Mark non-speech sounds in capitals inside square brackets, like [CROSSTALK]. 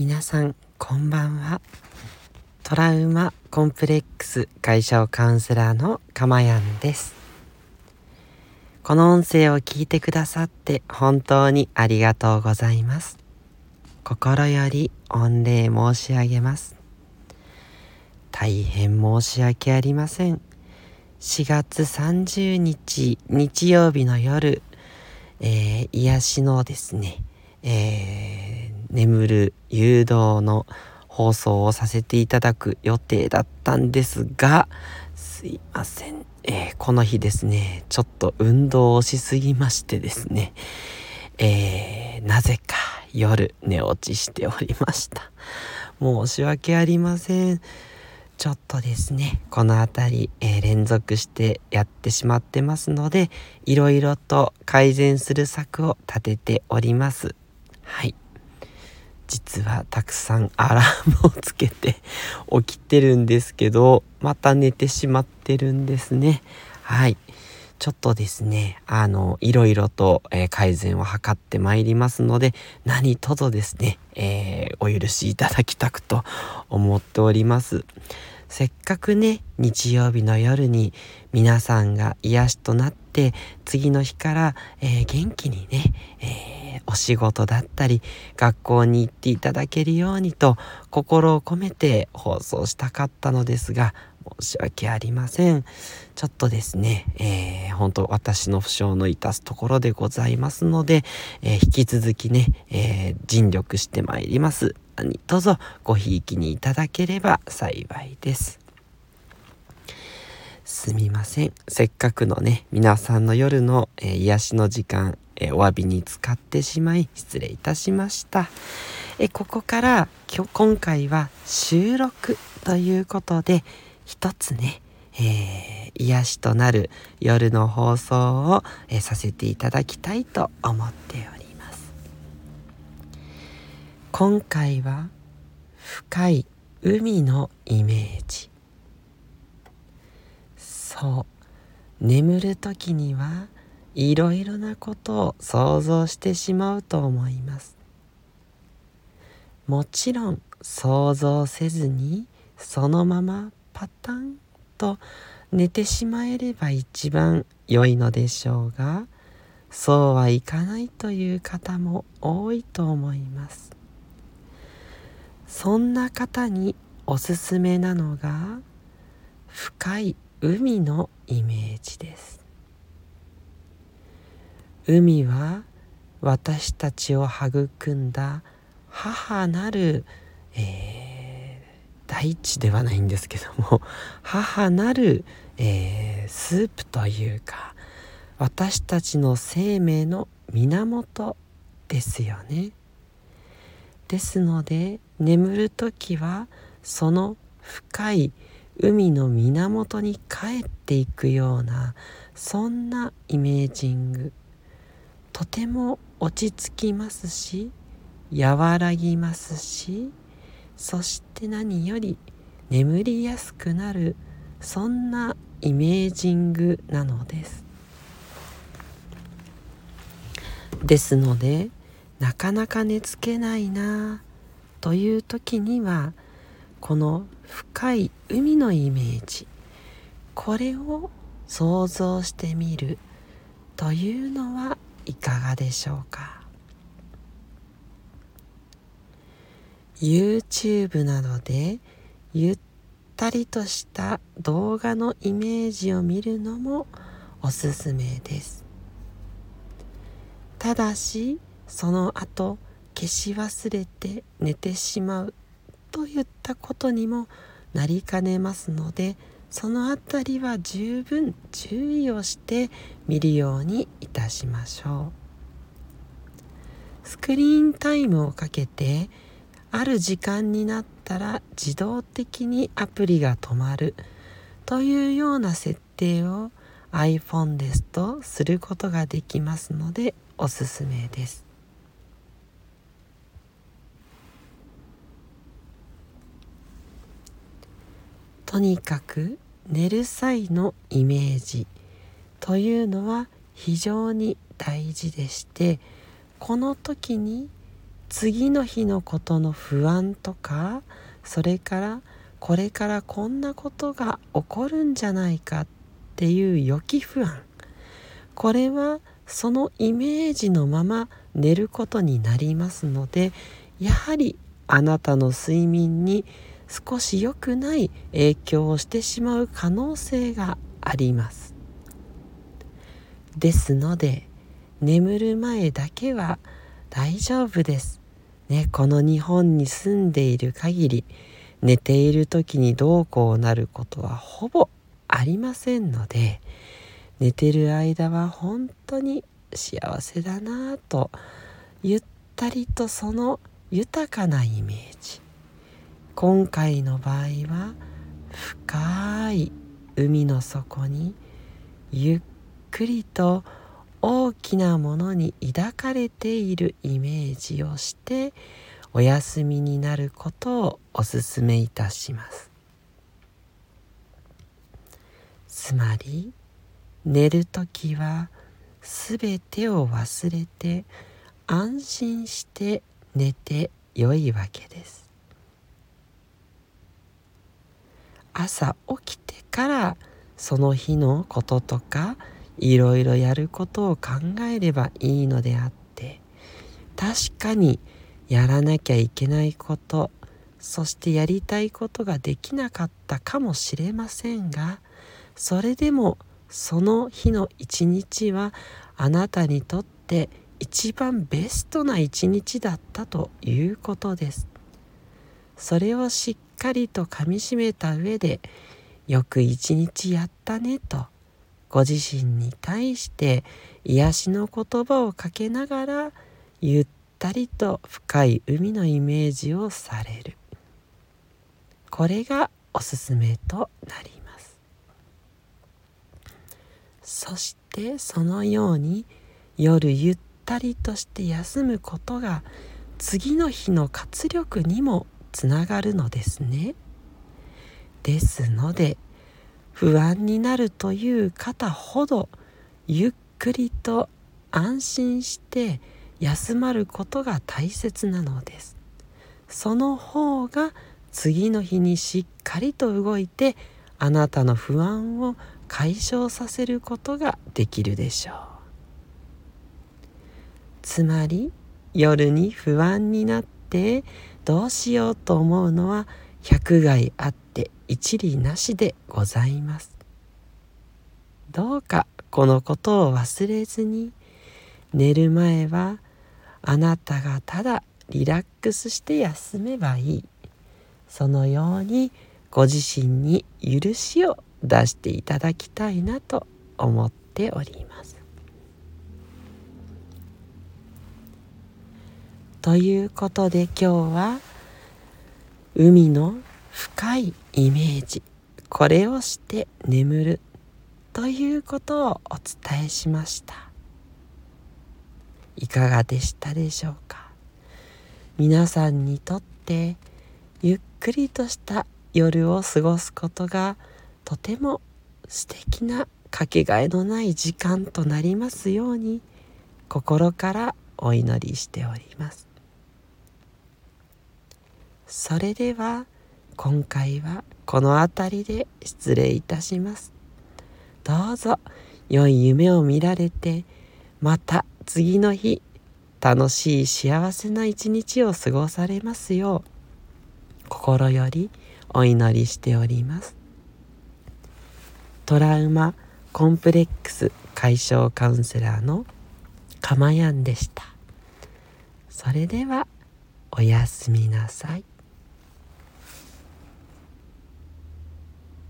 皆さんこんばんは。トラウマコンプレックス解消カウンセラーのかまやんです。この音声を聞いてくださって本当にありがとうございます。心より御礼申し上げます。大変申し訳ありません。4月30日日曜日の夜、えー、癒しのですね、えー、眠る誘導の放送をさせていただく予定だったんですがすいません、えー、この日ですねちょっと運動をしすぎましてですね、えー、なぜか夜寝落ちしておりました。申し訳ありません。ちょっとですねこの辺り、えー、連続してやってしまってますのでいろいろと改善する策を立てております。はい。実はたくさんアラームをつけて起きてるんですけどまた寝てしまってるんですねはいちょっとですね、あの、いろいろと、えー、改善を図ってまいりますので、何卒ですね、えー、お許しいただきたくと思っております。せっかくね日曜日の夜に皆さんが癒しとなって次の日から、えー、元気にね、えー、お仕事だったり学校に行っていただけるようにと心を込めて放送したかったのですが申し訳ありませんちょっとですね、えー、本当私の負傷の致すところでございますので、えー、引き続きね、えー、尽力してまいります何卒ごひいきにいただければ幸いです。すみません。せっかくのね、皆さんの夜の、えー、癒しの時間、えー、お詫びに使ってしまい失礼いたしました。えここから今日今回は収録ということで一つね、えー、癒しとなる夜の放送を、えさせていただきたいと思っております。今回は深い海のイメージ。そう。眠る時にはいろいろなことを想像してしまうと思います。もちろん想像せずにそのままパタンと寝てしまえれば一番良いのでしょうがそうはいかないという方も多いと思います。そんな方におすすめなのが深い海のイメージです。海は私たちを育んだ母なる、えー、大地ではないんですけども [LAUGHS] 母なる、えー、スープというか私たちの生命の源ですよね。ですので眠る時はその深い海の源に帰っていくようなそんなイメージングとても落ち着きますし和らぎますしそして何より眠りやすくなるそんなイメージングなのです。ですのでなかなか寝つけないなという時にはこの深い海のイメージこれを想像してみるというのはいかがでしょうか？YouTube などでゆったりとした動画のイメージを見るのもおすすめです。ただしその後消し忘れて寝てしまうといったことにもなりかねますのでその辺りは十分注意をして見るようにいたしましょう。スクリーンタイムをかけてある時間になったら自動的にアプリが止まるというような設定を iPhone ですとすることができますのでおすすめです。とにかく寝る際のイメージというのは非常に大事でしてこの時に次の日のことの不安とかそれからこれからこんなことが起こるんじゃないかっていう予期不安。これはそのイメージのまま寝ることになりますのでやはりあなたの睡眠に少し良くない影響をしてしまう可能性があります。ですので眠る前だけは大丈夫です。ねこの日本に住んでいる限り寝ている時にどうこうなることはほぼありませんので寝てる間は本当に幸せだなぁとゆったりとその豊かなイメージ。今回の場合は深い海の底にゆっくりと大きなものに抱かれているイメージをしてお休みになることをお勧めいたします。つまり寝る時はすべてを忘れて安心して寝てよいわけです。朝起きてからその日のこととかいろいろやることを考えればいいのであって確かにやらなきゃいけないことそしてやりたいことができなかったかもしれませんがそれでもその日の一日はあなたにとって一番ベストな一日だったということです。それをしっかりとかみしめた上でよく一日やったねとご自身に対して癒しの言葉をかけながらゆったりと深い海のイメージをされる。これがおすすめとなります。そしてそのように夜ゆったりとして休むことが次の日の活力にもつながるのですね。ですので不安になるという方ほどゆっくりと安心して休まることが大切なのです。その方が次の日にしっかりと動いてあなたの不安を解消させることができるでしょう。つまり夜に不安になってどうしようと思うのは百害あっって一理なしでございますどうかこのことを忘れずに寝る前はあなたがただリラックスして休めばいいそのようにご自身に許しを出していただきたいなと思っております。ということで今日は海の深いイメージ。これをして眠るということをお伝えしました。いかがでしたでしょうか？皆さんにとってゆっくりとした夜を過ごすことがとても素敵なかけがえのない時間となりますように心からお祈りしております。それでは今回はこの辺りで失礼いたします。どうぞ良い夢を見られてまた次の日楽しい幸せな一日を過ごされますよう心よりお祈りしております。トラウマコンプレックス解消カウンセラーのかまやんでした。それではおやすみなさい。